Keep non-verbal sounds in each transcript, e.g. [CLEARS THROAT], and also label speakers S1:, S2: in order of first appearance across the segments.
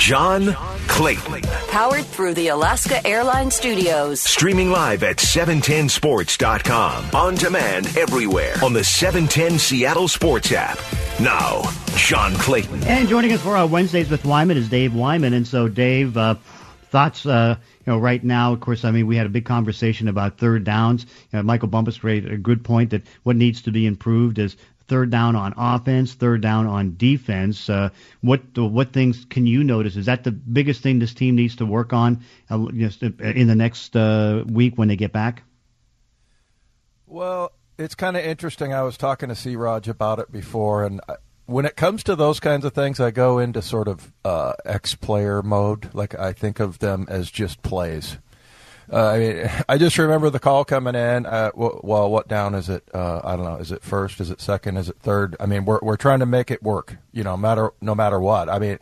S1: John Clayton.
S2: Powered through the Alaska Airlines Studios.
S1: Streaming live at 710sports.com. On demand everywhere on the 710 Seattle Sports app. Now, John Clayton.
S3: And joining us for our Wednesdays with Wyman is Dave Wyman. And so, Dave, uh, thoughts, uh, you know, right now, of course, I mean, we had a big conversation about third downs. You know, Michael Bumpus made a good point that what needs to be improved is third down on offense, third down on defense. Uh, what what things can you notice? Is that the biggest thing this team needs to work on uh, in the next uh, week when they get back?
S4: Well, it's kind of interesting. I was talking to C. Raj about it before, and when it comes to those kinds of things, I go into sort of uh, ex-player mode. Like I think of them as just plays. Uh, I mean, [LAUGHS] I just remember the call coming in. Uh, well, what down is it? Uh, I don't know. Is it first? Is it second? Is it third? I mean, we're we're trying to make it work. You know, matter no matter what. I mean,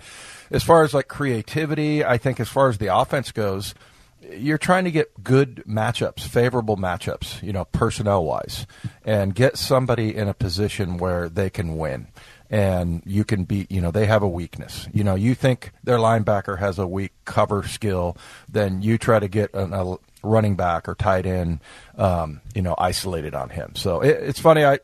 S4: as far as like creativity, I think as far as the offense goes, you're trying to get good matchups, favorable matchups. You know, personnel wise, and get somebody in a position where they can win and you can beat, you know, they have a weakness. You know, you think their linebacker has a weak cover skill, then you try to get a, a running back or tight end, um, you know, isolated on him. So it, it's funny. I,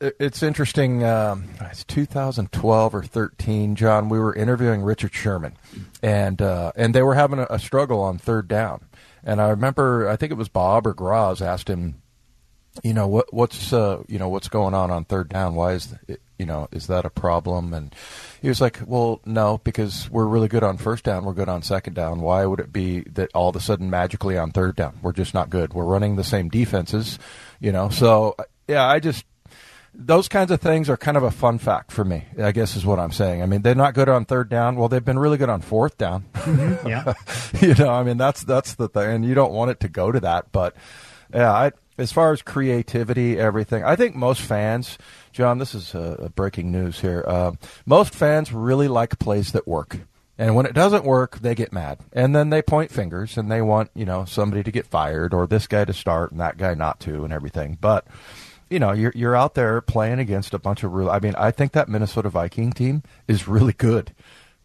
S4: it's interesting. Um, it's 2012 or 13, John. We were interviewing Richard Sherman, and uh, and they were having a, a struggle on third down. And I remember, I think it was Bob or Graz asked him, you know what what's uh, you know what's going on on third down? Why is it, you know is that a problem? And he was like, well, no, because we're really good on first down, we're good on second down. Why would it be that all of a sudden magically on third down we're just not good? We're running the same defenses, you know. So yeah, I just those kinds of things are kind of a fun fact for me. I guess is what I'm saying. I mean, they're not good on third down. Well, they've been really good on fourth down.
S3: Mm-hmm. [LAUGHS] Yeah,
S4: you know, I mean that's that's the thing, and you don't want it to go to that, but yeah, I as far as creativity, everything, I think most fans, John, this is uh, breaking news here. Uh, most fans really like plays that work. And when it doesn't work, they get mad. And then they point fingers and they want, you know, somebody to get fired or this guy to start and that guy not to and everything. But, you know, you're, you're out there playing against a bunch of real, I mean, I think that Minnesota Viking team is really good.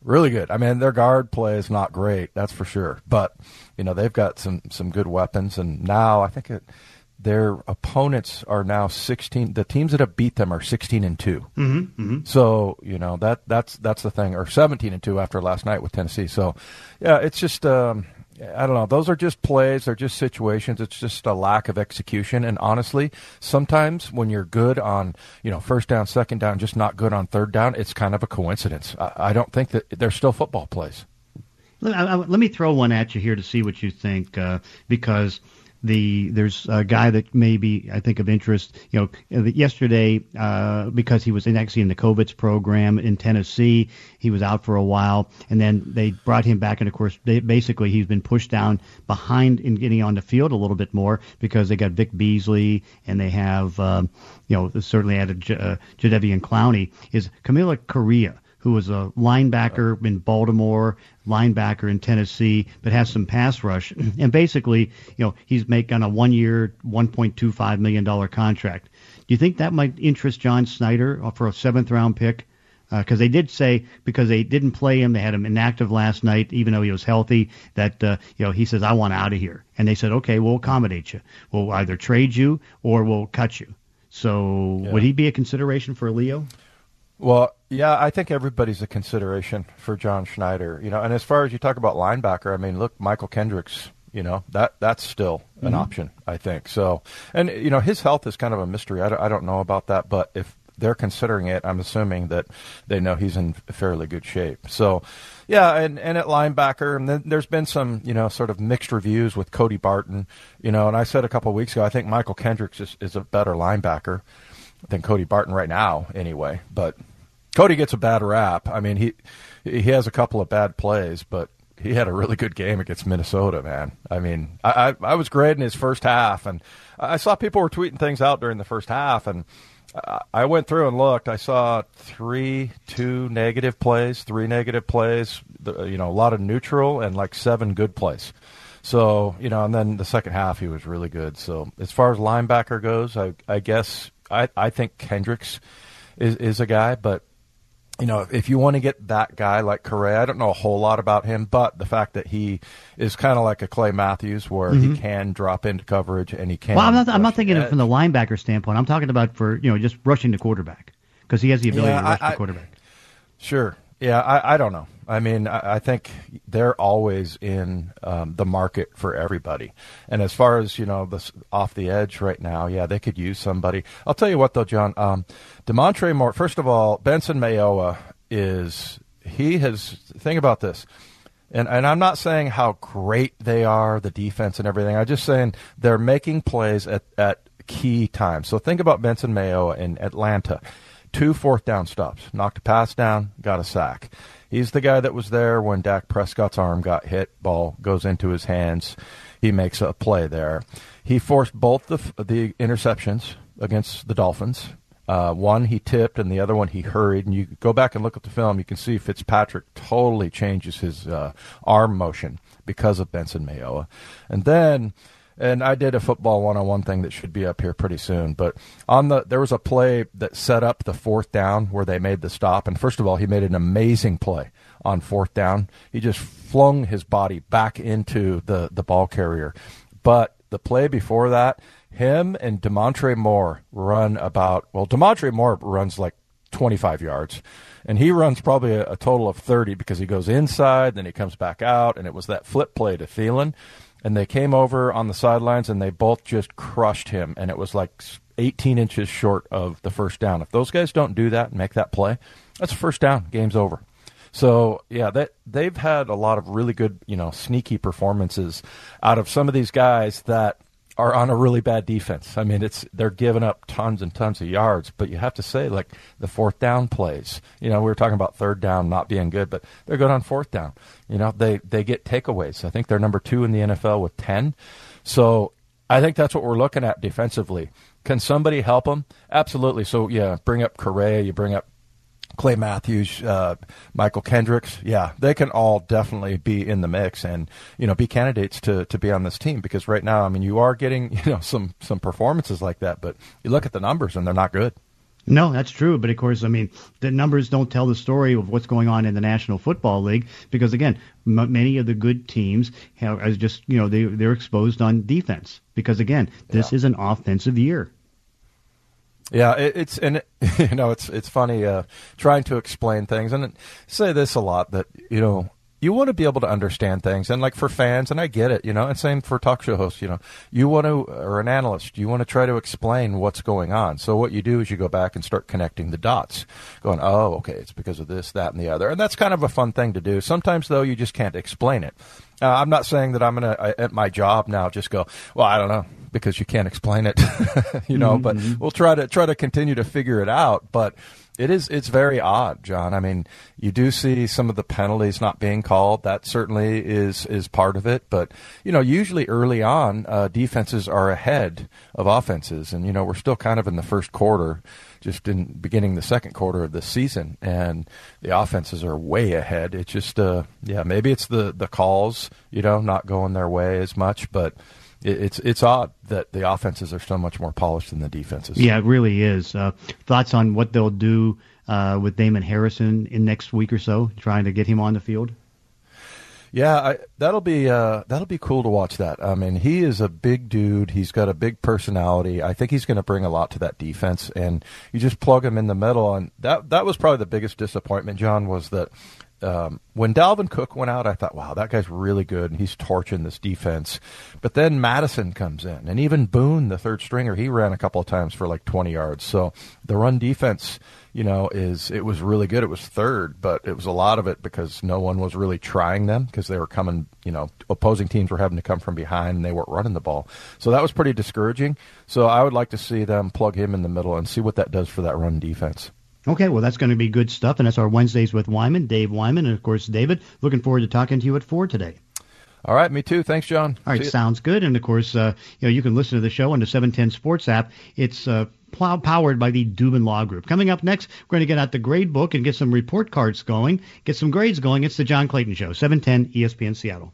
S4: Really good. I mean, their guard play is not great, that's for sure. But, you know, they've got some, some good weapons. And now I think it, their opponents are now 16 the teams that have beat them are 16 and 2
S3: mm-hmm, mm-hmm.
S4: so you know that that's that's the thing or 17 and 2 after last night with tennessee so yeah it's just um, I don't know. Those are just plays. They're just situations. It's just a lack of execution. And honestly, sometimes when you're good on, you know, first down, second down, just not good on third down, it's kind of a coincidence. I, I don't think that they're still football plays.
S3: Let, I, let, me throw one at you here to see what you think, uh, because – the there's a guy that may be I think of interest. You know, yesterday uh, because he was in actually in the COVID program in Tennessee, he was out for a while, and then they brought him back, and of course, they, basically he's been pushed down behind in getting on the field a little bit more because they got Vic Beasley and they have um, you know certainly added J- uh, Jadeveon Clowney. Is Kamalei Correa who was a linebacker in Baltimore, linebacker in Tennessee, but has some pass rush. [CLEARS THROAT] And basically, you know, he's making a one-year, $1.25 million contract. Do you think that might interest John Schneider for a seventh-round pick? Because uh, they did say because they didn't play him, they had him inactive last night, even though he was healthy. That uh, you know, he says, "I want out of here," and they said, "Okay, we'll accommodate you. We'll either trade you or we'll cut you." So, yeah. would he be a consideration for Leo?
S4: Well, yeah, I think everybody's a consideration for John Schneider. You know, and as far as you talk about linebacker, I mean, look, Mychal Kendricks. You know that that's still an mm-hmm. option, I think. So, and you know, his health is kind of a mystery. I don't, I don't know about that, but if they're considering it, I'm assuming that they know he's in fairly good shape. So, yeah, and, and at linebacker, and then there's been some, you know, sort of mixed reviews with Cody Barton, you know, and I said a couple of weeks ago, I think Mychal Kendricks is, is a better linebacker than Cody Barton right now, anyway. But Cody gets a bad rap. I mean, he he has a couple of bad plays, but he had a really good game against Minnesota, man. I mean, I, I, I was great in his first half, and I saw people were tweeting things out during the first half, and I went through and looked. I saw three, two negative plays, three negative plays, you know, a lot of neutral, and like seven good plays. So, you know, and then the second half he was really good. So, as far as linebacker goes, I, I guess I, I think Kendricks is, is a guy, but you know, if you want to get that guy like Correa, I don't know a whole lot about him, but the fact that he is kind of like a Clay Matthews, where mm-hmm. he can drop into coverage and he can.
S3: Well, I'm not. I'm not thinking it from the linebacker standpoint. I'm talking about for you know just rushing the quarterback because he has the ability yeah, to rush I, the quarterback. I,
S4: sure. Yeah, I, I don't know. I mean, I, I think they're always in um, the market for everybody. And as far as you know, off the edge right now, yeah, they could use somebody. I'll tell you what though, John. Um, Damontre Moore. First of all, Benson Mayowa is he has. Think about this. And, and I'm not saying how great they are, the defense and everything. I'm just saying they're making plays at, at key times. So think about Benson Mayowa in Atlanta. Two fourth down stops. Knocked a pass down, got a sack. He's the guy that was there when Dak Prescott's arm got hit. Ball goes into his hands. He makes a play there. He forced both the the interceptions against the Dolphins. Uh, one he tipped, and the other one he hurried. And you go back and look at the film, you can see Fitzpatrick totally changes his uh, arm motion because of Benson Mayowa. And then and I did a football one-on-one thing that should be up here pretty soon. But on the there was a play that set up the fourth down where they made the stop. And first of all, he made an amazing play on fourth down. He just flung his body back into the the ball carrier. But the play before that, him and Damontre Moore run about well, Damontre Moore runs like 25 yards. And he runs probably a, a, total of 30 because he goes inside, then he comes back out, and it was that flip play to Thielen and they came over on the sidelines and they both just crushed him. And it was like 18 inches short of the first down. If those guys don't do that and make that play that's first down. Game's over. So yeah that they've had a lot of really good you know sneaky performances out of some of these guys that are on a really bad defense. I mean, it's they're giving up tons and tons of yards, but you have to say like the fourth down plays. You know, we were talking about third down not being good, but they're good on fourth down. You know, they they get takeaways. I think they're number two in the NFL with ten. So I think that's what we're looking at defensively. Can somebody help them? Absolutely. So yeah, bring up Correa, you bring up Clay Matthews, uh, Mychal Kendricks, yeah, they can all definitely be in the mix and you know be candidates to, to be on this team because right now, I mean, you are getting [LAUGHS] you know some some performances like that, but you look at the numbers and they're not good.
S3: No, that's true. But of course, I mean, the numbers don't tell the story of what's going on in the National Football League because, again, m- many of the good teams have as just you know they they're exposed on defense because again, this yeah. is an offensive year.
S4: Yeah, it, it's and it, [LAUGHS] you know it's it's funny uh, trying to explain things and say this a lot that you know you want to be able to understand things and like for fans and i get it you know and same for talk show hosts you know you want to or an analyst you want to try to explain what's going on. So what you do is you go back and start connecting the dots going oh okay it's because of this that and the other. And that's kind of a fun thing to do. Sometimes though you just can't explain it. Uh, i'm not saying that i'm going to at my job now just go well i don't know because you can't explain it [LAUGHS] you know mm-hmm. but we'll try to try to continue to figure it out but it is. It's very odd, John. I mean, you do see some of the penalties not being called. That certainly is is part of it. But you know, usually early on, uh, defenses are ahead of offenses, and you know, we're still kind of in the first quarter, just in beginning the second quarter of the season, and the offenses are way ahead. It's just, uh, yeah, maybe it's the the calls, you know, not going their way as much, but it's it's odd that the offenses are so much more polished than the defenses.
S3: Yeah, it really is. Uh, thoughts on what they'll do uh, with Damon Harrison in next week or so, trying to get him on the field?
S4: Yeah, I, that'll be uh, that'll be cool to watch. That I mean, he is a big dude. He's got a big personality. I think he's going to bring a lot to that defense. And you just plug him in the middle, and that that was probably the biggest disappointment. John was that um, when Dalvin Cook went out, I thought, wow, that guy's really good, and he's torching this defense. But then Madison comes in, and even Boone, the third stringer, he ran a couple of times for like 20 yards. So the run defense, you know, is it was really good. It was third, but it was a lot of it because no one was really trying them because they were coming, you know, opposing teams were having to come from behind and they weren't running the ball. So that was pretty discouraging. So I would like to see them plug him in the middle and see what that does for that run defense.
S3: Okay, well, that's going to be good stuff. And that's our Wednesdays with Wyman, Dave Wyman. And of course, David, looking forward to talking to you at 4 today.
S4: All right, me too. Thanks, John.
S3: All right, sounds good. And of course, uh, you know, you can listen to the show on the 710 Sports app. It's uh, powered by the Dubin Law Group. Coming up next, we're going to get out the grade book and get some report cards going, get some grades going. It's the John Clayton Show, 710 ESPN Seattle.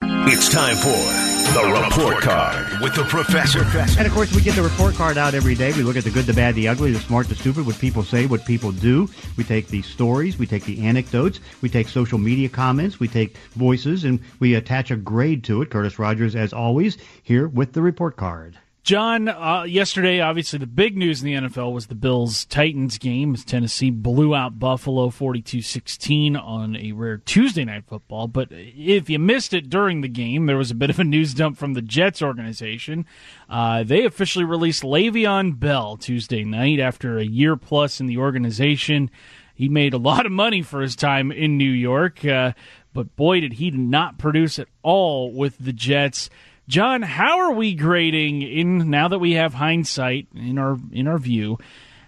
S1: It's time for The Report Card with the Professor.
S3: And of course, we get the report card out every day. We look at the good, the bad, the ugly, the smart, the stupid, what people say, what people do. We take the stories, we take the anecdotes, we take social media comments, we take voices, and we attach a grade to it. Curtis Rogers, as always, here with the report card.
S5: John, uh, yesterday, obviously, the big news in the NFL was the Bills Titans game Tennessee blew out Buffalo 42 16 on a rare Tuesday night football. But if you missed it during the game, there was a bit of a news dump from the Jets organization. Uh, they officially released Le'Veon Bell Tuesday night after a year plus in the organization. He made a lot of money for his time in New York, uh, but boy, did he not produce at all with the Jets. John, how are we grading in now that we have hindsight in our in our view?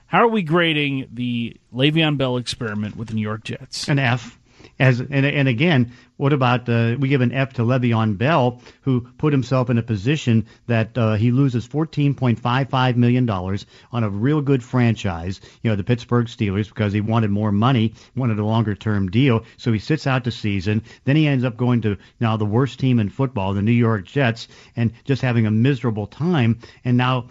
S5: How are we grading the Le'Veon Bell experiment with the New York Jets?
S3: An F. As and, and again, what about uh, we give an F to Le'Veon Bell, who put himself in a position that uh, he loses 14.55 million dollars on a real good franchise, you know, the Pittsburgh Steelers, because he wanted more money, wanted a longer term deal. So he sits out the season. Then he ends up going to now the worst team in football, the New York Jets, and just having a miserable time. And now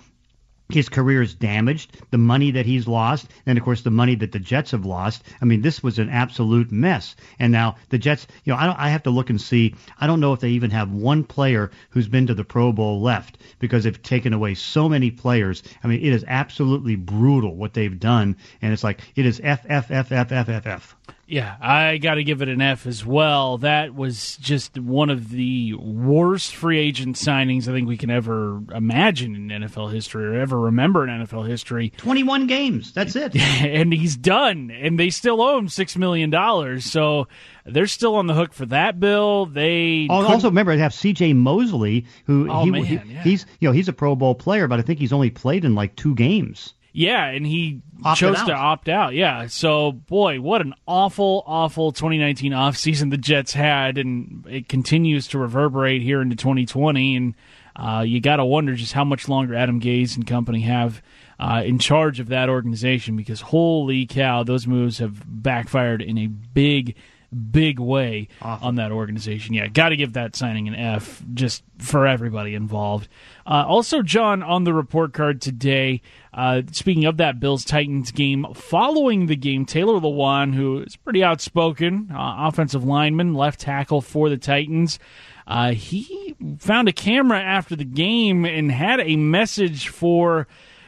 S3: his career is damaged, the money that he's lost, and of course the money that the Jets have lost. I mean, this was an absolute mess. And now the Jets, you know, I, I have to look and see. I don't know if they even have one player who's been to the Pro Bowl left because they've taken away so many players. I mean, it is absolutely brutal what they've done, and it's like it is F F F F F F F.
S5: Yeah, I got to give it an F as well. That was just one of the worst free agent signings I think we can ever imagine in NFL history or ever remember in NFL history.
S3: 21 games. That's it. [LAUGHS]
S5: and he's done, and they still owe him $6 million. So they're still on the hook for that bill. They
S3: Oh, also remember they have C.J. Mosley, who
S5: Oh,
S3: he,
S5: man,
S3: he-
S5: yeah.
S3: he's you know he's a Pro Bowl player, but I think he's only played in like two games.
S5: Yeah, and he
S3: Opted
S5: chose
S3: out.
S5: to opt out. Yeah. So, boy, what an awful, awful 2019 offseason the Jets had, and it continues to reverberate here into 2020. And uh, you got to wonder just how much longer Adam Gase and company have uh, in charge of that organization because, holy cow, those moves have backfired in a big, big way on that organization. Yeah, got to give that signing an F just for everybody involved. Uh, also, John, on the report card today, uh, speaking of that Bills Titans game, following the game, Taylor Lewan, who is pretty outspoken, uh, offensive lineman, left tackle for the Titans, uh, he found a camera after the game and had a message for.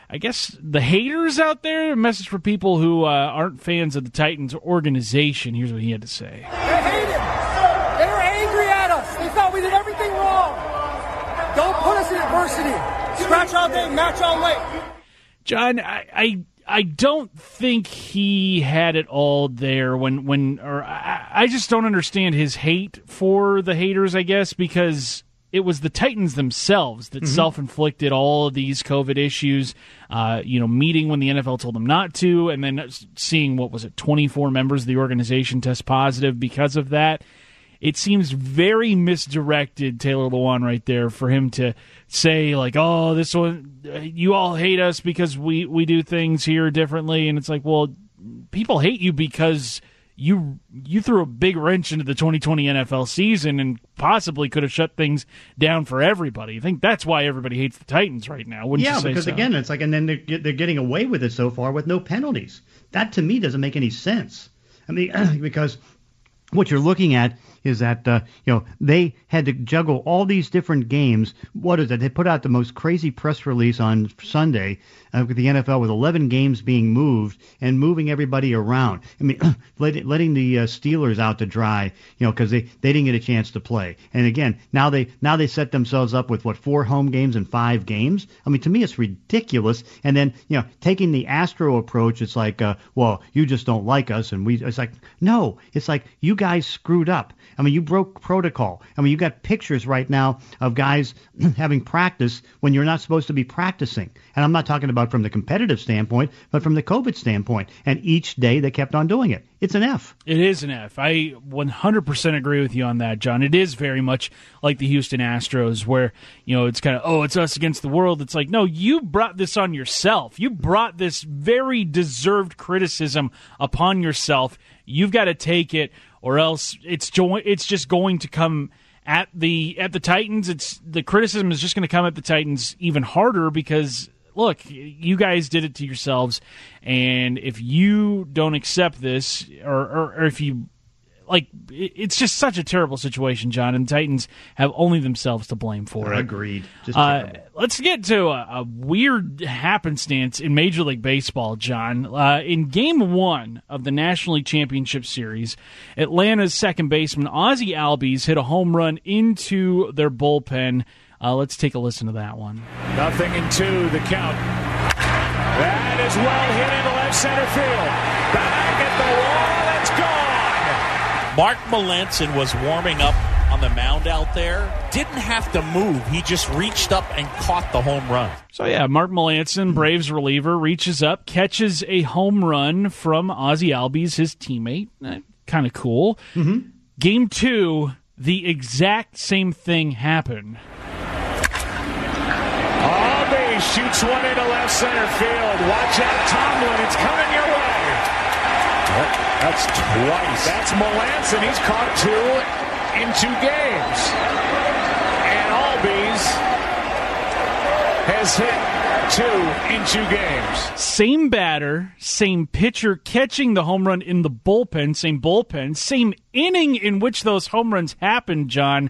S5: I guess the haters out there, a message for people who uh, aren't fans of the Titans organization. Here's what he had to say.
S6: They hate it. They were angry at us. They thought we did everything wrong. Don't put us in adversity. Scratch all day, match all late.
S5: John, I, I I don't think he had it all there when when or I, I just don't understand his hate for the haters. I guess because it was the Titans themselves that self-inflicted all of these COVID issues. Uh, you know, meeting when the NFL told them not to, and then seeing what was it, 24 members of the organization test positive because of that it seems very misdirected, Taylor Lewan, right there, for him to say like, "Oh, this one, you all hate us because we we do things here differently," and it's like, well, people hate you because you you threw a big wrench into the 2020 NFL season and possibly could have shut things down for everybody. I think that's why everybody hates the Titans right now. Wouldn't
S3: yeah,
S5: you say
S3: because
S5: so?
S3: again, it's like, and then they're, they're getting away with it so far with no penalties. That to me doesn't make any sense. I mean, [CLEARS THROAT] because what you're looking at is that uh, you know they had to juggle all these different games. What is it? They put out the most crazy press release on Sunday uh, with the NFL with 11 games being moved and moving everybody around. I mean, [CLEARS THROAT] letting, letting the uh, Steelers out to dry, you know, because they they didn't get a chance to play. And again, now they now they set themselves up with what four home games and five games. I mean, to me, it's ridiculous. And then you know, taking the Astro approach, it's like, uh, well, you just don't like us, and we. It's like, no, it's like you guys screwed up. I mean, you broke protocol. I mean, you got pictures right now of guys [CLEARS THROAT] having practice when you're not supposed to be practicing. And I'm not talking about from the competitive standpoint, but from the COVID standpoint. And each day they kept on doing it. It's an F.
S5: It is an F. I 100% agree with you on that, John. It is very much like the Houston Astros, where, you know, it's kind of, oh, it's us against the world. It's like, no, you brought this on yourself. You brought this very deserved criticism upon yourself. You've got to take it, or else it's, jo- it's just going to come at the at the Titans, it's the criticism is just going to come at the Titans even harder because look, you guys did it to yourselves, and if you don't accept this, or, or, or if you like it's just such a terrible situation, John. And Titans have only themselves to blame for it.
S3: Agreed.
S5: Uh, let's get to a, a, weird happenstance in Major League Baseball, John. Uh, in Game One of the National League Championship Series, Atlanta's second baseman Ozzie Albies hit a home run into their bullpen. Uh, let's take a listen to that one.
S7: Nothing in two. The count. That is well hit into left center field. Back at the wall. It's gone.
S8: Mark Melancon was warming up on the mound out there. Didn't have to move. He just reached up and caught the home run.
S5: So yeah, Mark Melancon, Braves reliever, reaches up, catches a home run from Ozzie Albies, his teammate. Eh, kind of cool.
S3: Mm-hmm.
S5: Game two, the exact same thing happened.
S7: Albies shoots one into left center field. Watch out, Tomlin. It's coming your way.
S4: That's twice.
S7: That's Melancon. He's caught two in two games. And Albies has hit two in two games.
S5: Same batter, same pitcher catching the home run in the bullpen, same bullpen, same inning in which those home runs happened, John.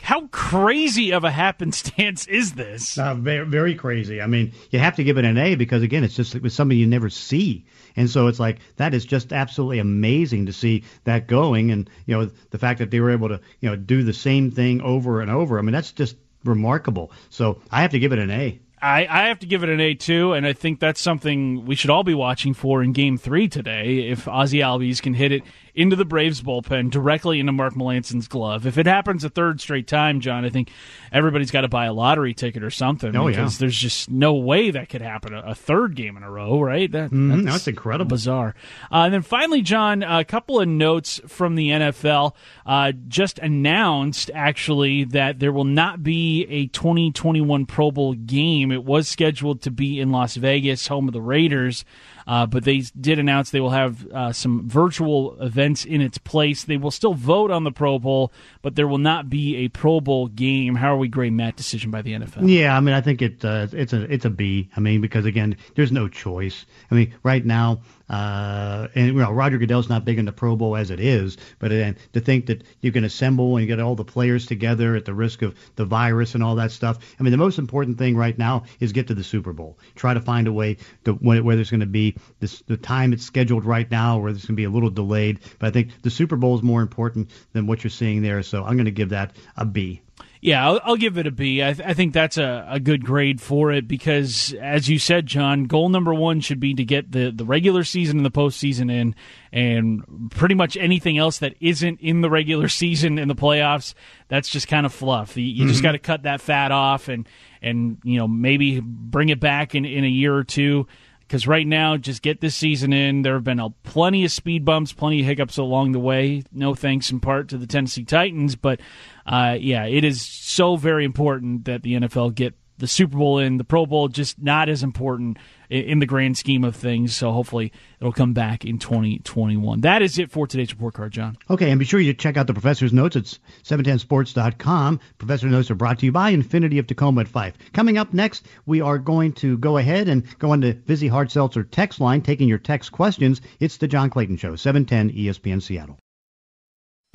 S5: How crazy of a happenstance [LAUGHS] is this?
S3: Uh, very, very crazy. I mean, you have to give it an A because again, it's just it was something you never see, and so it's like that is just absolutely amazing to see that going, and you know the fact that they were able to you know do the same thing over and over. I mean, that's just remarkable. So I have to give it an A.
S5: I, I have to give it an A too, and I think that's something we should all be watching for in Game Three today. If Ozzie Albies can hit it into the Braves bullpen directly into Mark Melancon's glove, if it happens a third straight time, John, I think everybody's got to buy a lottery ticket or something
S3: Oh,
S5: because
S3: yeah.
S5: there's just no way that could happen a, a third game in a row, right? That,
S3: Mhm, that's incredible.
S5: bizarre. Uh, and then finally, John, a couple of notes from the NFL uh, just announced actually that there will not be a 2021 Pro Bowl game. It was scheduled to be in Las Vegas, home of the Raiders. Uh, but they did announce they will have uh, some virtual events in its place. They will still vote on the Pro Bowl, but there will not be a Pro Bowl game. How are we grading that decision by the NFL?
S3: Yeah, I mean, I think it uh, it's a it's a B. I mean, because again, there's no choice. I mean, right now, uh, and you know, Roger Goodell's not big in the Pro Bowl as it is, but then to think that you can assemble and get all the players together at the risk of the virus and all that stuff. I mean, the most important thing right now is get to the Super Bowl. Try to find a way to where there's going to be this the time it's scheduled right now, where there's going to be a little delayed. But I think the Super Bowl is more important than what you're seeing there. So I'm going to give that a B.
S5: Yeah, I'll, I'll give it a B. I, th- I think that's a, a good grade for it because, as you said, John, goal number one should be to get the, the regular season and the postseason in, and pretty much anything else that isn't in the regular season and the playoffs, that's just kind of fluff. You, you just mm-hmm. got to cut that fat off and and you know maybe bring it back in in a year or two. Because right now, just get this season in. There have been a, plenty of speed bumps, plenty of hiccups along the way. No thanks in part to the Tennessee Titans, but uh, yeah, it is so very important that the NFL get the Super Bowl in. The Pro Bowl just not as important in, the grand scheme of things. So hopefully it'll come back in 2021. That is it for today's report card, John.
S3: Okay, and be sure you check out the Professor's Notes at 710sports.com. Professor Notes are brought to you by Infiniti of Tacoma at 5. Coming up next, we are going to go ahead and go on to Vizzy Hard Seltzer text line, taking your text questions. It's the John Clayton Show, 710 ESPN Seattle.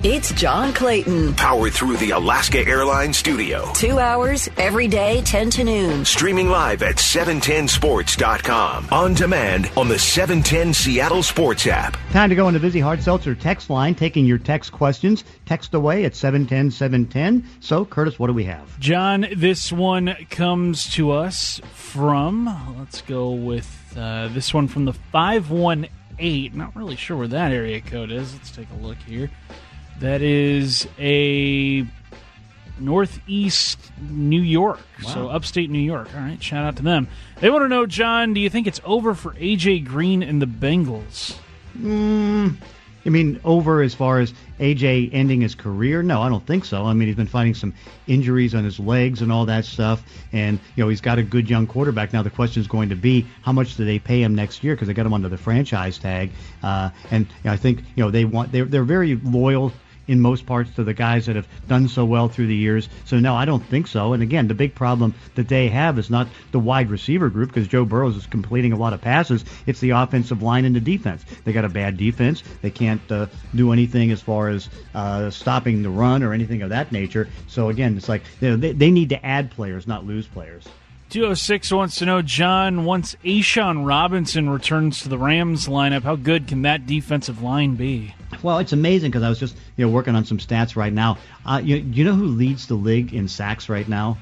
S2: It's John Clayton.
S1: Powered through the Alaska Airlines studio.
S2: Two hours every day, 10 to noon.
S1: Streaming live at 710sports.com. On demand on the 710 Seattle Sports app.
S3: Time to go on the Vizzy Hard Seltzer text line, taking your text questions. Text away at 710 710. So, Curtis, what do we have?
S5: John, this one comes to us from, let's go with uh, this one from the 518. Not really sure where that area code is. Let's take a look here. That is a northeast New York, so upstate New York. All right, shout out to them. They want to know, John, do you think it's over for AJ Green and the Bengals?
S3: Mm, I mean, over as far as AJ ending his career? No, I don't think so. I mean, he's been fighting some injuries on his legs and all that stuff, and you know he's got a good young quarterback. Now the question is going to be how much do they pay him next year because they got him under the franchise tag, uh, and you know, I think you know they want they're they're very loyal in most parts to the guys that have done so well through the years. So no, I don't think so. And again, the big problem that they have is not the wide receiver group because Joe Burrows is completing a lot of passes. It's the offensive line and the defense. They got a bad defense. They can't uh, do anything as far as uh, stopping the run or anything of that nature. So again, it's like you know, they, they need to add players, not lose players.
S5: 206 wants to know, John, once A'Shawn Robinson returns to the Rams lineup, how good can that defensive line be?
S3: Well, it's amazing because I was just you know working on some stats right now. Uh, you, you know who leads the league in sacks right now?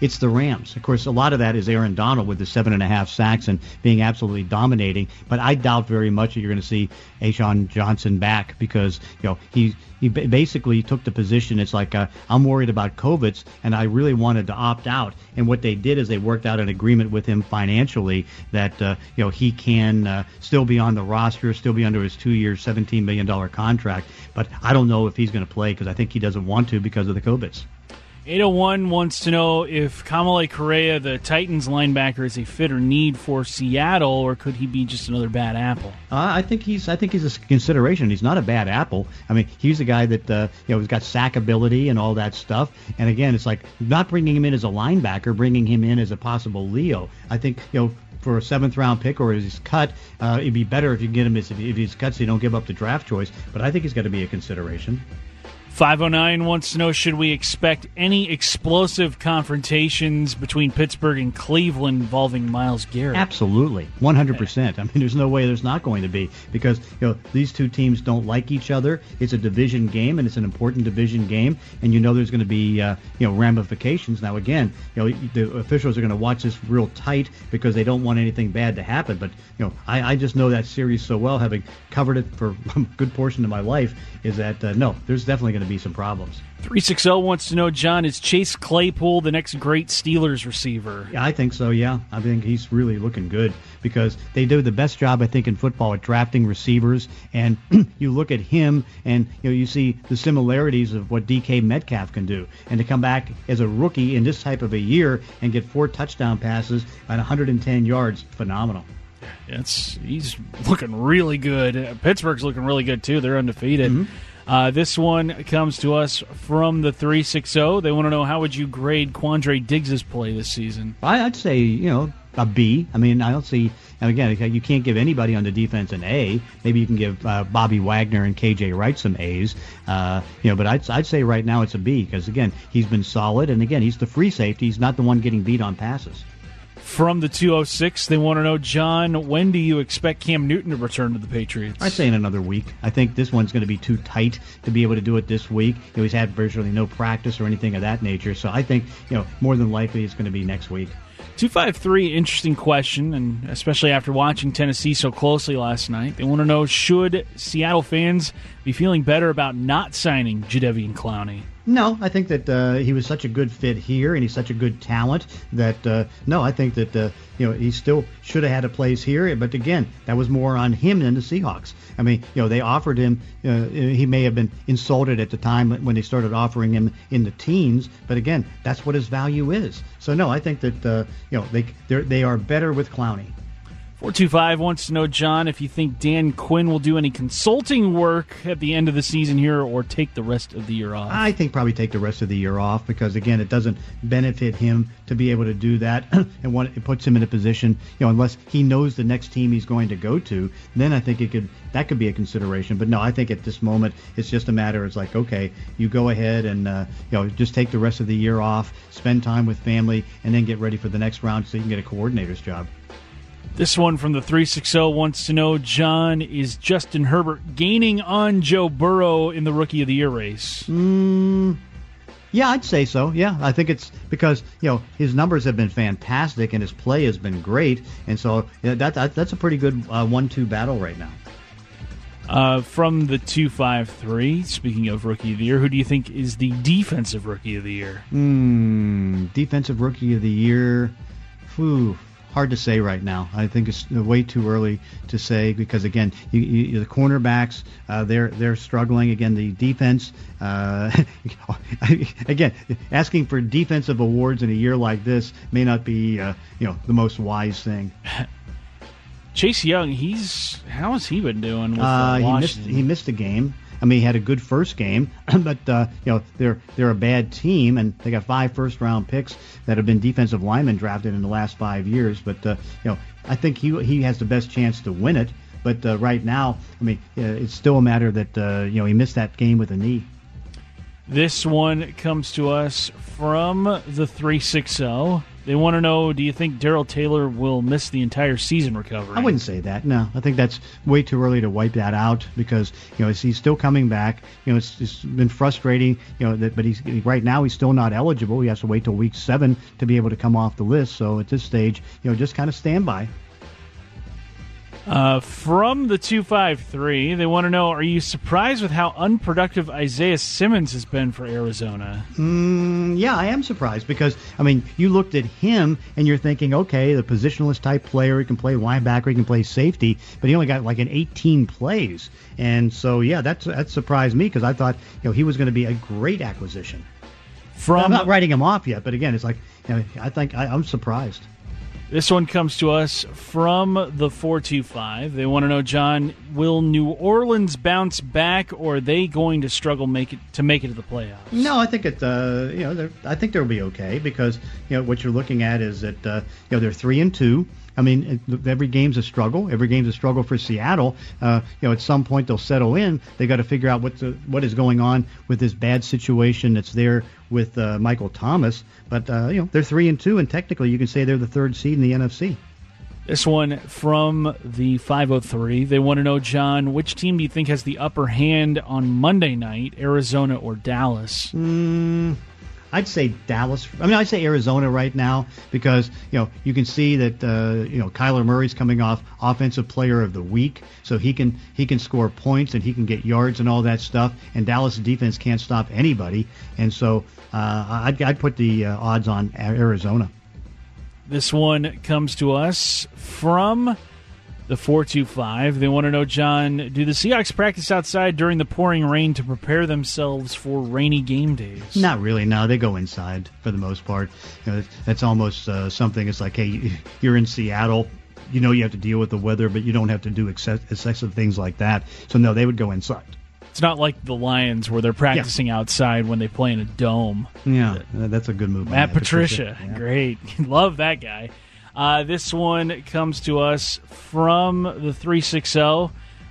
S3: It's the Rams. Of course, a lot of that is Aaron Donald with the seven and a half sacks and being absolutely dominating. But I doubt very much that you're going to see A'Shawn Johnson back because you know he he basically took the position. It's like uh, I'm worried about Kovitz, and I really wanted to opt out. And what they did is they worked out an agreement with him financially that uh, you know he can uh, still be on the roster, still be under his two-year, 17 million dollar contract. But I don't know if he's going to play because I think he doesn't want to because of the Kovitz.
S5: 801 wants to know if Kamalei Correa, the Titans linebacker, is a fit or need for Seattle, or could he be just another bad apple?
S3: Uh, I think he's I think he's a consideration. He's not a bad apple. I mean, he's a guy that uh, you know has got sack ability and all that stuff. And again, it's like not bringing him in as a linebacker, bringing him in as a possible Leo. I think you know for a seventh round pick or he's cut, uh, it'd be better if you get him as if, if he's cut so you don't give up the draft choice. But I think he's got to be a consideration.
S5: 509 wants to know should we expect any explosive confrontations between Pittsburgh and Cleveland involving Myles Garrett?
S3: Absolutely. 100%. I mean, there's no way there's not going to be because, you know, these two teams don't like each other. It's a division game and it's an important division game and you know there's going to be, uh, you know, ramifications. Now, again, you know, the officials are going to watch this real tight because they don't want anything bad to happen. But, you know, I, I just know that series so well, having covered it for [LAUGHS] a good portion of my life, is that, uh, no, there's definitely going to be some problems.
S5: 360 wants to know, John, is Chase Claypool the next great Steelers receiver?
S3: Yeah, I think so, yeah. I think he's really looking good because they do the best job, I think, in football at drafting receivers. And [CLEARS THROAT] you look at him and you know you see the similarities of what DK Metcalf can do. And to come back as a rookie in this type of a year and get four touchdown passes at 110 yards, phenomenal.
S5: It's he's looking really good. Pittsburgh's looking really good too. They're undefeated. Mm-hmm. Uh, this one comes to us from the 360. They want to know how would you grade Quandre Diggs's play this season?
S3: I'd say, you know, a B. I mean, I don't see. And again, you can't give anybody on the defense an A. Maybe you can give uh, Bobby Wagner and KJ Wright some A's. Uh, you know, but I'd, I'd say right now it's a B because again, he's been solid, and again, he's the free safety. He's not the one getting beat on passes.
S5: From the 206, they want to know, John, when do you expect Cam Newton to return to the Patriots?
S3: I'd say in another week. I think this one's going to be too tight to be able to do it this week. You know, he's had virtually no practice or anything of that nature. So I think, you know, more than likely it's going to be next week.
S5: 253, interesting question, and especially after watching Tennessee so closely last night. They want to know should Seattle fans be feeling better about not signing Jadeveon Clowney?
S3: No, I think that uh, he was such a good fit here, and he's such a good talent that uh, no, I think that uh, you know he still should have had a place here. But again, that was more on him than the Seahawks. I mean, you know, they offered him. Uh, he may have been insulted at the time when they started offering him in the teens, but again, that's what his value is. So no, I think that uh, you know they they are better with Clowney.
S5: 425 wants to know, John, if you think Dan Quinn will do any consulting work at the end of the season here or take the rest of the year off.
S3: I think probably take the rest of the year off because, again, it doesn't benefit him to be able to do that. [CLEARS THROAT] and it puts him in a position, you know, unless he knows the next team he's going to go to, then I think it could that could be a consideration. But no, I think at this moment it's just a matter. It's like, okay, you go ahead and uh, you know just take the rest of the year off, spend time with family, and then get ready for the next round so you can get a coordinator's job.
S5: This one from the 360 wants to know John, is Justin Herbert gaining on Joe Burrow in the Rookie of the Year race?
S3: Mm, yeah, I'd say so. Yeah, I think it's because you know his numbers have been fantastic and his play has been great, and so that, that that's a pretty good uh, one-two battle right now.
S5: Uh, from the two five three. Speaking of rookie of the year, who do you think is the defensive rookie of the year?
S3: Hmm, defensive rookie of the year. Whew, hard to say right now. I think it's way too early to say because again, you, you, the cornerbacks uh, they're they're struggling. Again, the defense. Uh, [LAUGHS] again, asking for defensive awards in a year like this may not be uh, you know the most wise thing.
S5: Chase Young, he's how has he been doing? With,
S3: uh, he missed he missed a game. I mean, he had a good first game, [CLEARS THROAT] but uh, you know they're they're a bad team, and they got five first round picks that have been defensive linemen drafted in the last five years. But uh, you know, I think he he has the best chance to win it. But uh, right now, I mean, uh, it's still a matter that uh, you know he missed that game with a knee.
S5: This one comes to us from the 360. They want to know do you think Darrell Taylor will miss the entire season recovery?
S3: I wouldn't say that. No, I think that's way too early to wipe that out because you know he's still coming back. You know, it's, it's been frustrating. You know, that, but he's right now he's still not eligible. He has to wait till week seven to be able to come off the list. So at this stage, you know, just kind of stand by.
S5: Uh, from the 253, they want to know Are you surprised with how unproductive Isaiah Simmons has been for Arizona?
S3: Mm, yeah, I am surprised because, I mean, you looked at him and you're thinking, okay, the positionless type player, he can play linebacker, he can play safety, but he only got like an 18 plays. And so, yeah, that's, that surprised me because I thought, you know, he was going to be a great acquisition.
S5: From
S3: I'm not writing him off yet, but again, it's like, you know, I think I, I'm surprised.
S5: This one comes to us from the 425. They want to know, John, will New Orleans bounce back, or are they going to struggle make it to make it to the playoffs?
S3: No, I think it. Uh, you know, I think they'll be okay because you know what you're looking at is that uh, you know they're three and two. I mean, every game's a struggle. Every game's a struggle for Seattle. Uh, you know, at some point they'll settle in. They got to figure out what what is going on with this bad situation that's there with uh, Michael Thomas. But uh, you know, they're three and two, and technically you can say they're the third seed in the NFC.
S5: This one from the 503. They want to know, John, which team do you think has the upper hand on Monday night, Arizona or Dallas?
S3: Mm, I'd say Dallas. I mean, I'd say Arizona right now because you know you can see that uh, you know Kyler Murray's coming off Offensive Player of the Week, so he can he can score points and he can get yards and all that stuff. And Dallas defense can't stop anybody, and so uh, I'd, I'd put the uh, odds on Arizona.
S5: This one comes to us from the 425. They want to know, John, do the Seahawks practice outside during the pouring rain to prepare themselves for rainy game days?
S3: Not really. No, they go inside for the most part. You know, that's almost uh, something. It's like, hey, [LAUGHS] you're in Seattle. You know you have to deal with the weather, but you don't have to do excessive things like that. So no, they would go inside.
S5: It's not like the Lions where they're practicing yeah. outside when they play in a dome.
S3: Yeah, that's a good move.
S5: Matt Patricia, Patricia. Yeah. great, [LAUGHS] love that guy. Uh, this one comes to us from the 360.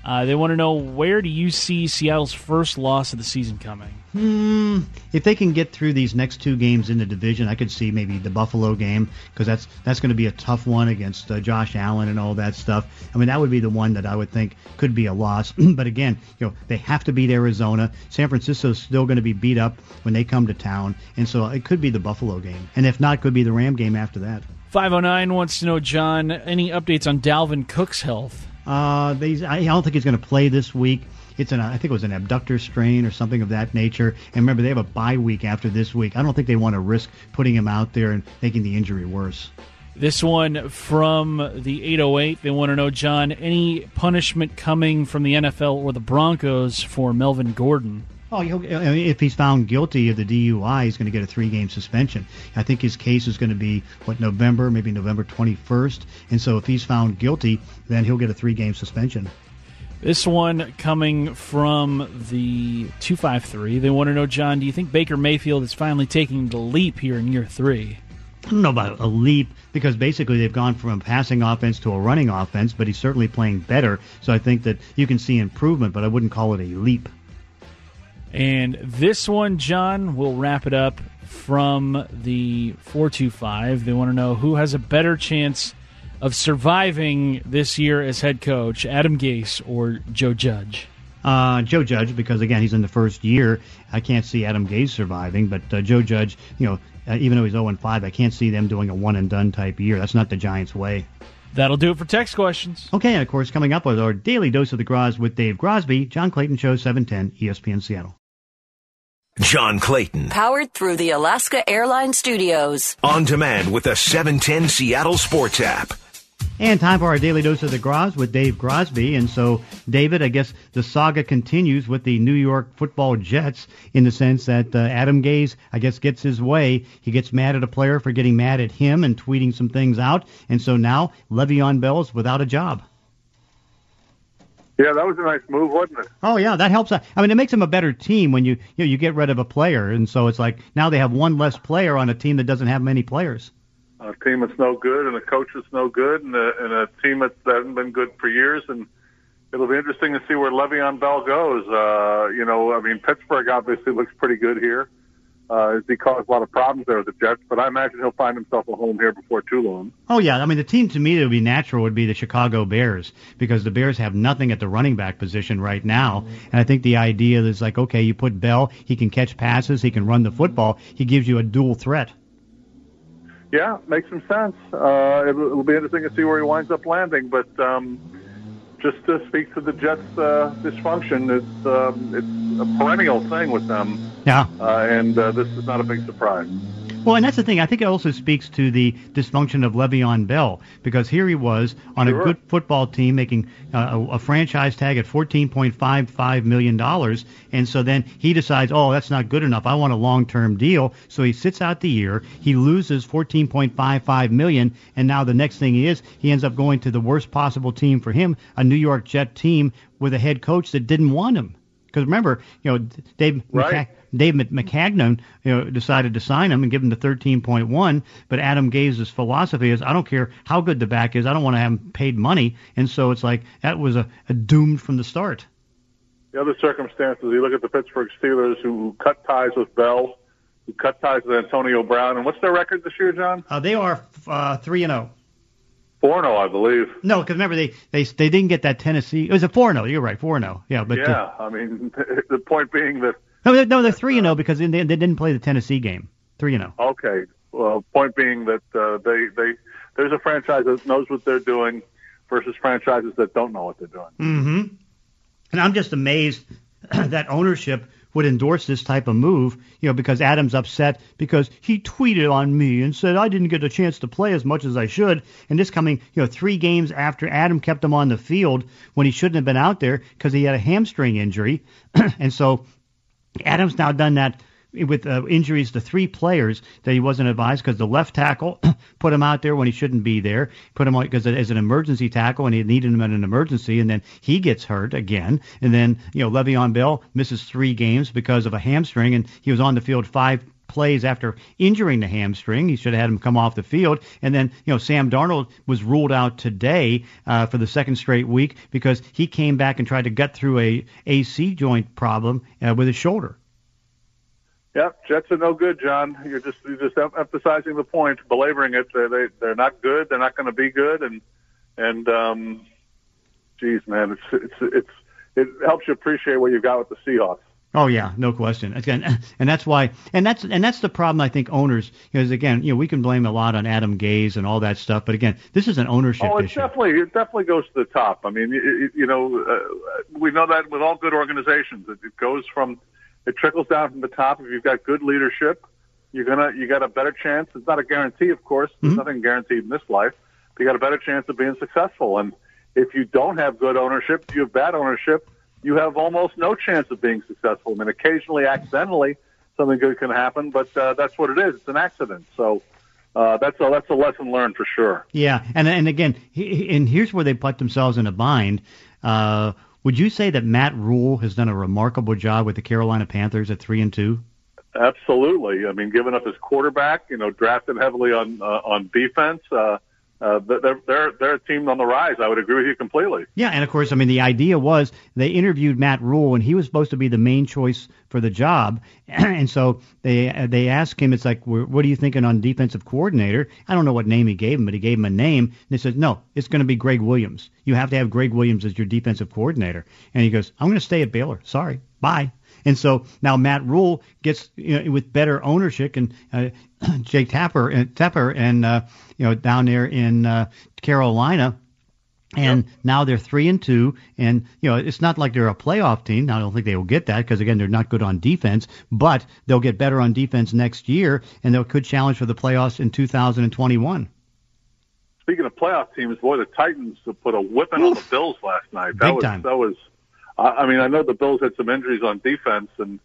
S5: Uh, they want to know where do you see Seattle's first loss of the season coming?
S3: Hmm. If they can get through these next two games in the division, I could see maybe the Buffalo game because that's that's going to be a tough one against uh, Josh Allen and all that stuff. I mean, that would be the one that I would think could be a loss. [CLEARS THROAT] but again, you know, they have to beat Arizona. San Francisco's still going to be beat up when they come to town, and so it could be the Buffalo game, and if not, it could be the Ram game after that.
S5: 509 wants to know, John, any updates on Dalvin Cook's health?
S3: Uh, they, I don't think he's going to play this week. It's an, I think it was an abductor strain or something of that nature. And remember, they have a bye week after this week. I don't think they want to risk putting him out there and making the injury worse.
S5: This one from the 808. They want to know, John, any punishment coming from the NFL or the Broncos for Melvin Gordon?
S3: Oh, if he's found guilty of the DUI, he's going to get a three-game suspension. I think his case is going to be what November, maybe November 21st, and so if he's found guilty, then he'll get a three-game suspension.
S5: This one coming from the 253. They want to know, John, do you think Baker Mayfield is finally taking the leap here in year three?
S3: I don't know about a leap because basically they've gone from a passing offense to a running offense, but he's certainly playing better. So I think that you can see improvement, but I wouldn't call it a leap.
S5: And this one, John, will wrap it up from the 425. They want to know who has a better chance of surviving this year as head coach, Adam Gase or Joe Judge?
S3: Uh, Joe Judge, because again, he's in the first year. I can't see Adam Gase surviving, but uh, Joe Judge, you know, uh, even though he's 0 5, I can't see them doing a one and done type year. That's not the Giants' way.
S5: That'll do it for text questions.
S3: Okay, and of course, coming up with our daily dose of the Gros with Dave Grosby, John Clayton Show 710 ESPN Seattle.
S1: John Clayton.
S2: Powered through the Alaska Airlines Studios.
S1: On demand with the 710 Seattle Sports app.
S3: And time for our daily dose of the Gros with Dave Grosby. And so, David, I guess the saga continues with the New York Football Jets in the sense that uh, Adam Gase, I guess, gets his way. He gets mad at a player for getting mad at him and tweeting some things out. And so now Le'Veon Bell's without a job.
S9: Yeah, that was a nice move, wasn't it?
S3: Oh yeah, that helps. I mean, it makes them a better team when you you, know, you get rid of a player, and so it's like now they have one less player on a team that doesn't have many players.
S9: A team that's no good, and a coach that's no good, and a, and a team that hasn't been good for years, and it'll be interesting to see where Le'Veon Bell goes. Uh, you know, I mean, Pittsburgh obviously looks pretty good here. Uh, he caused a lot of problems there with the Jets, but I imagine he'll find himself a home here before too long.
S3: Oh yeah, I mean the team to me that would be natural would be the Chicago Bears because the Bears have nothing at the running back position right now, and I think the idea is like okay, you put Bell, he can catch passes, he can run the football, he gives you a dual threat.
S9: Yeah, makes some sense. Uh, it'll, it'll be interesting to see where he winds up landing, but um, just to speak to the Jets' uh, dysfunction, it's um, it's a perennial thing with them.
S3: Yeah.
S9: Uh, and uh, this is not a big surprise.
S3: Well, and that's the thing. I think it also speaks to the dysfunction of Le'Veon Bell because here he was on
S9: Sure.
S3: a good football team making uh, a, a franchise tag at $14.55 million. And so then he decides, oh, that's not good enough. I want a long-term deal. So he sits out the year. He loses 14.55 million. And now the next thing is he ends up going to the worst possible team for him, a New York Jet team with a head coach that didn't want him. Because remember, you know, Dave
S9: Right.
S3: McCa- Dave Maccagnan, you know, decided to sign him and give him the 13.1. But Adam Gase's philosophy is, I don't care how good the back is, I don't want to have him paid money. And so it's like that was a, a doomed from the start.
S9: The other circumstances, you look at the Pittsburgh Steelers who cut ties with Bell, who cut ties with Antonio Brown, and what's their record this year, John?
S3: Uh, they are uh, three and zero.
S9: Four zero, I believe.
S3: No, because remember they, they they didn't get that Tennessee. It was a four and zero. You're right, four and zero. Yeah, but uh,
S9: yeah, I mean, [LAUGHS] the point being that
S3: no, they're- no, they're three and zero because they, they didn't play the Tennessee game. Three and oh.
S9: Okay. Well, point being that uh, they they there's a franchise that knows what they're doing versus franchises that don't know what they're doing.
S3: Mm-hmm. And I'm just amazed [CLEARS THROAT] that ownership would endorse this type of move, you know, because Adam's upset because he tweeted on me and said I didn't get a chance to play as much as I should. And this coming, you know, three games after Adam kept him on the field when he shouldn't have been out there because he had a hamstring injury. [CLEARS THROAT] and so Adams now done that with uh, injuries to three players that he wasn't advised because the left tackle [COUGHS] put him out there when he shouldn't be there, put him on because as an emergency tackle and he needed him in an emergency, and then he gets hurt again, and then you know Le'Veon Bell misses three games because of a hamstring, and he was on the field five plays after injuring the hamstring. He should have had him come off the field. And then, you know, Sam Darnold was ruled out today uh, for the second straight week because he came back and tried to gut through a AC joint problem uh, with his shoulder.
S9: Yep, Jets are no good, John. You're just you're just em- emphasizing the point, belaboring it. They they they're not good. They're not going to be good, and and um, geez, man, it's it's it's it helps you appreciate what you've got with the Seahawks.
S3: Oh yeah, no question. Again, [LAUGHS] and that's why, and that's and that's the problem. I think owners, because again, you know, we can blame a lot on Adam Gase and all that stuff, but again, this is an ownership
S9: Oh, it
S3: issue.
S9: definitely it definitely goes to the top. I mean, you, you know, uh, we know that with all good organizations, it, it goes from it trickles down from the top. If you've got good leadership, you're gonna you got a better chance. It's not a guarantee, of course. There's nothing guaranteed in this life. But you got a better chance of being successful. And if you don't have good ownership, if you have bad ownership, you have almost no chance of being successful. I mean, occasionally, accidentally, something good can happen, but uh, that's what it is. It's an accident. So. Uh, that's a that's a lesson learned for sure.
S3: Yeah, and and again, he- and here's where they put themselves in a bind. Uh, would you say that Matt Rhule has done a remarkable job with the Carolina Panthers at three and two?
S9: Absolutely. I mean, giving up his quarterback, you know, drafted heavily on uh, on defense. Uh, uh, they're they're they're a team on the rise. I would agree with you completely.
S3: Yeah, and of course, I mean, the idea was they interviewed Matt Rhule, and he was supposed to be the main choice for the job. [CLEARS THROAT] and so they they asked him, it's like, what are you thinking on defensive coordinator? I don't know what name he gave him, but he gave him a name. And he said, no, it's going to be Gregg Williams. You have to have Gregg Williams as your defensive coordinator. And he goes, I'm going to stay at Baylor. Sorry, bye. And so now Matt Rhule gets you know, with better ownership and uh, [CLEARS THROAT] Jay Tapper and Tepper and uh, you know down there in uh, Carolina and now they're three and two, and you know it's not like they're a playoff team. Now I don't think they will get that because again they're not good on defense, but they'll get better on defense next year, and they could challenge for the playoffs in 2021.
S9: Speaking of playoff teams, boy, the Titans put a whipping on the Bills last night. That
S3: Big
S9: was
S3: time.
S9: that was. I I mean, I know the Bills had some injuries on defense, and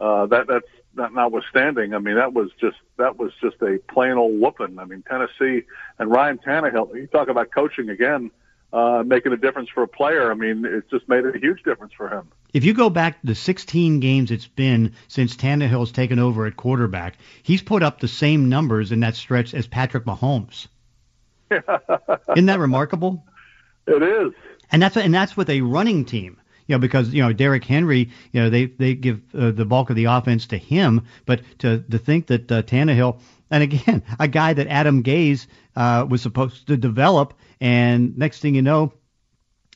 S9: uh, that that's not notwithstanding. I mean, that was just that was just a plain old whooping. I mean, Tennessee and Ryan Tannehill. You talk about coaching again. uh, making a difference for a player. I mean, it's just made a huge difference for him.
S3: If you go back the 16 games it's been since Tannehill's taken over at quarterback, he's put up the same numbers in that stretch as Patrick Mahomes. [LAUGHS] Isn't that remarkable?
S9: It is.
S3: And that's and that's with a running team. You know, because you know Derrick Henry, you know they they give uh, the bulk of the offense to him, but to to think that uh, Tannehill, and again, [LAUGHS] a guy that Adam Gase uh, was supposed to develop, and next thing you know,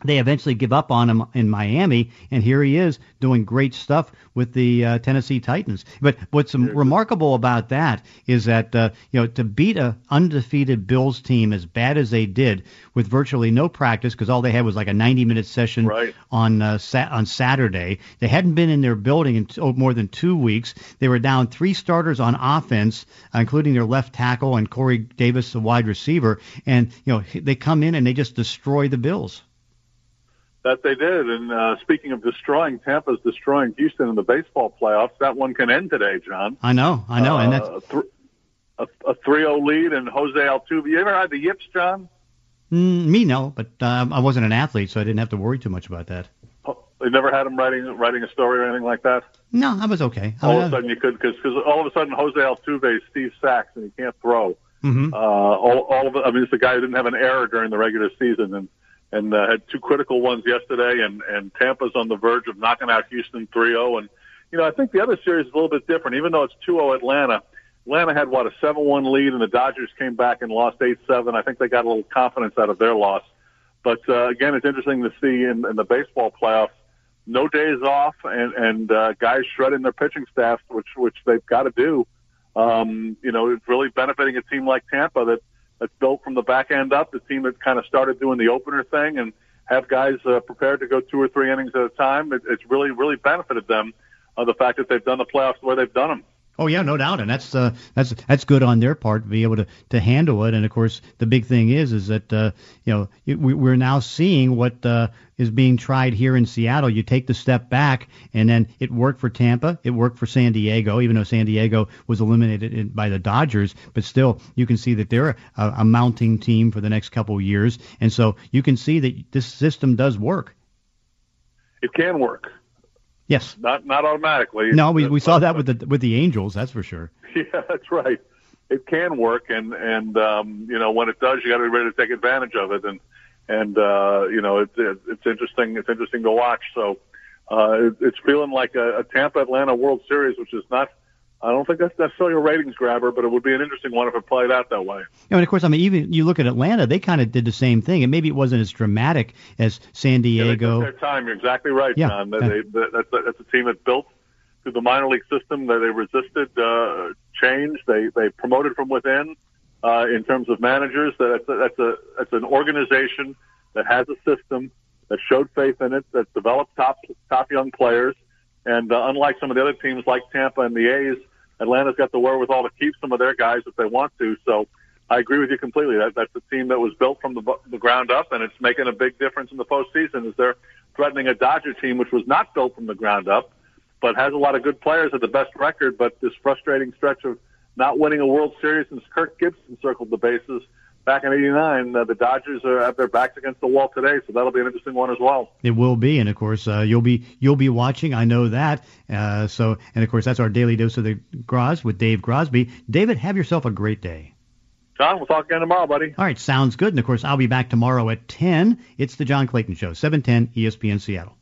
S3: they eventually give up on him in Miami, and here he is doing great stuff with the uh, Tennessee Titans. But what's remarkable about that is that uh, you know to beat a undefeated Bills team as bad as they did with virtually no practice because all they had was like a 90-minute session
S9: right.
S3: on uh, sa- on Saturday. They hadn't been in their building in t- oh, more than two weeks. They were down three starters on offense, including their left tackle and Corey Davis, the wide receiver, and you know they come in and they just destroy the Bills.
S9: That they did. And uh, speaking of destroying, Tampa's destroying Houston in the baseball playoffs. That one can end today, John.
S3: I know, I know,
S9: uh,
S3: and that's
S9: th- a, a 3-0 lead and Jose Altuve. You ever had the yips, John?
S3: Mm, me no, but um, I wasn't an athlete, so I didn't have to worry too much about that.
S9: Oh, you never had him writing writing a story or anything like that.
S3: No, I was okay. I
S9: All of a sudden you could because all of a sudden Jose Altuve is Steve Sax and he can't throw.
S3: Mhm.
S9: Uh, all, all of I mean, it's a guy who didn't have an error during the regular season and and uh, had two critical ones yesterday. And and Tampa's on the verge of knocking out Houston 3-0. And you know, I think the other series is a little bit different. Even though it's 2-0 Atlanta, Atlanta had what a 7-1 lead, and the Dodgers came back and lost 8-7. I think they got a little confidence out of their loss. But uh, again, it's interesting to see in, in the baseball playoffs, no days off, and and uh, guys shredding their pitching staffs, which which they've got to do. Um, you know, it's really benefiting a team like Tampa that that's built from the back end up. The team that kind of started doing the opener thing and have guys uh, prepared to go two or three innings at a time. It, it's really really benefited them. Uh, the fact that they've done the playoffs the way they've done them.
S3: Oh yeah, no doubt, and that's uh, that's that's good on their part to be able to, to handle it. And of course, the big thing is is that uh, you know it, we, we're now seeing what uh, is being tried here in Seattle. You take the step back, and then it worked for Tampa, it worked for San Diego, even though San Diego was eliminated in, by the Dodgers. But still, you can see that they're a, a mounting team for the next couple of years, and so you can see that this system does work.
S9: It can work.
S3: Yes.
S9: Not not automatically.
S3: No, we, we saw that with the with the Angels, that's for sure. [LAUGHS]
S9: Yeah, that's right. It can work, and and um, you know when it does, you got to be ready to take advantage of it. And and uh, you know it's it, it's interesting. It's interesting to watch. So uh, it, it's feeling like a, a Tampa Atlanta World Series, which is not. I don't think that's necessarily a ratings grabber, but it would be an interesting one if it played out that way.
S3: You know, and of course, I mean, even you look at Atlanta, they kind of did the same thing, and maybe it wasn't as dramatic as San
S9: Yeah, they
S3: Diego.
S9: took their time. You're exactly right,
S3: Yeah.
S9: John. They, they, that's, a, that's a team that built through the minor league system. That they resisted uh, change. They they promoted from within. Uh, in terms of managers, that's a, that's a that's an organization that has a system that showed faith in it, that developed top top young players, and uh, unlike some of the other teams like Tampa and the A's, Atlanta's got the wherewithal to keep some of their guys if they want to. So I agree with you completely. That that's a team that was built from the, the ground up, and it's making a big difference in the postseason as they're threatening a Dodger team which was not built from the ground up, but has a lot of good players at the best record. But this frustrating stretch of not winning a World Series since Kirk Gibson circled the bases back in '89, uh, the Dodgers are have their backs against the wall today, so that'll be an interesting one as well.
S3: It will be, and of course, uh, you'll be you'll be watching. I know that. Uh, so, and of course, that's our daily dose of the Gros with Dave Grosby. David, have yourself a great day.
S9: John, we'll talk again tomorrow, buddy.
S3: All right, sounds good. And of course, I'll be back tomorrow at 10. It's the John Clayton Show, 710 ESPN Seattle.